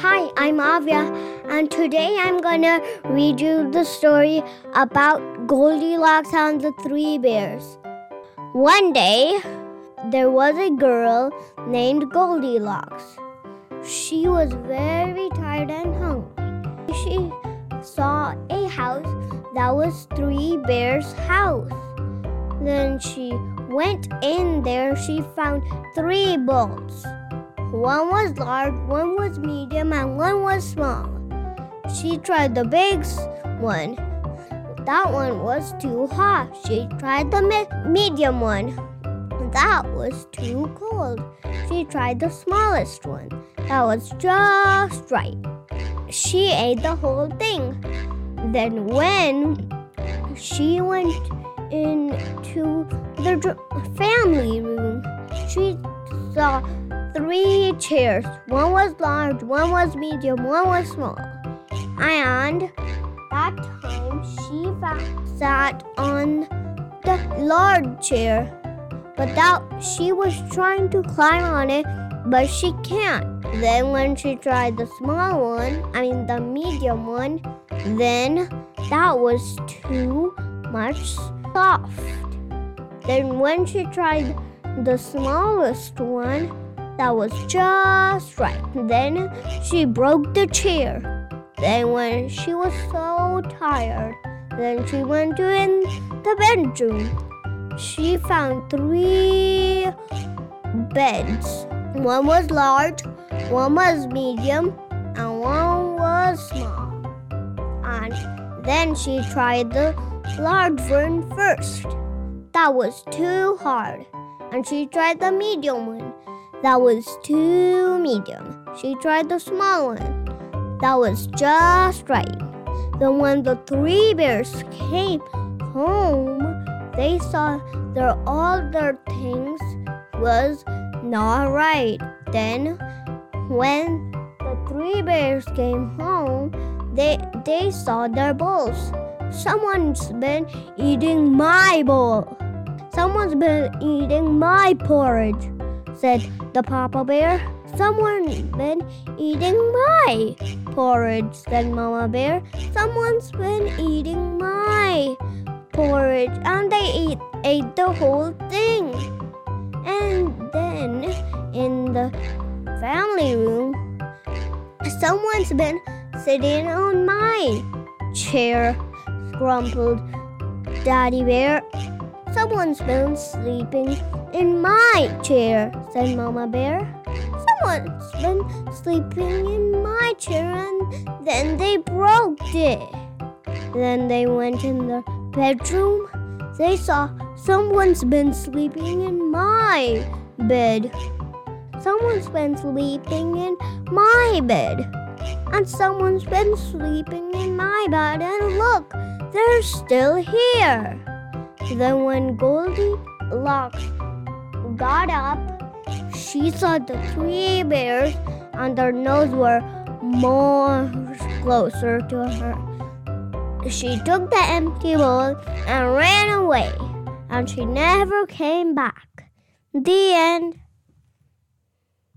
Hi, I'm Avia, and today I'm gonna read you the story about Goldilocks and the Three Bears. One day, there was a girl named Goldilocks. She was very tired and hungry. She saw a house that was Three Bears' house. Then she went in there. She found three bowls. One was large, one was medium, and one was small. She tried the big one. That one was too hot. She tried the me- medium one. That was too cold. She tried the smallest one. That was just right. She ate the whole thing. Then, when she went into the family room, she saw three chairs. One was large, one was medium, one was small. And that time she sat on the large chair. But that she was trying to climb on it, but she can't. Then when she tried the small one, I mean the medium one, then that was too much soft. Then when she tried the smallest one, that was just right. Then she broke the chair. Then when she was so tired, then she went to in the bedroom. She found three beds. One was large, one was medium, and one was small. And then she tried the large one first. That was too hard. And she tried the medium one. That was too medium. She tried the small one. That was just right. Then when the three bears came home, they saw their other things was not right. Then when the three bears came home, they they saw their bowls. Someone's been eating my bowl. Someone's been eating my porridge said the Papa Bear. Someone's been eating my porridge, said Mama Bear. Someone's been eating my porridge, and they ate, ate the whole thing. And then in the family room, someone's been sitting on my chair, grumbled Daddy Bear. Someone's been sleeping in my chair, said Mama Bear. Someone's been sleeping in my chair and then they broke it. Then they went in the bedroom. They saw someone's been sleeping in my bed. Someone's been sleeping in my bed. And someone's been sleeping in my bed. And look, they're still here. Then when Goldilocks got up, she saw the three bears and their nose were more closer to her. She took the empty bowl and ran away, and she never came back. The end.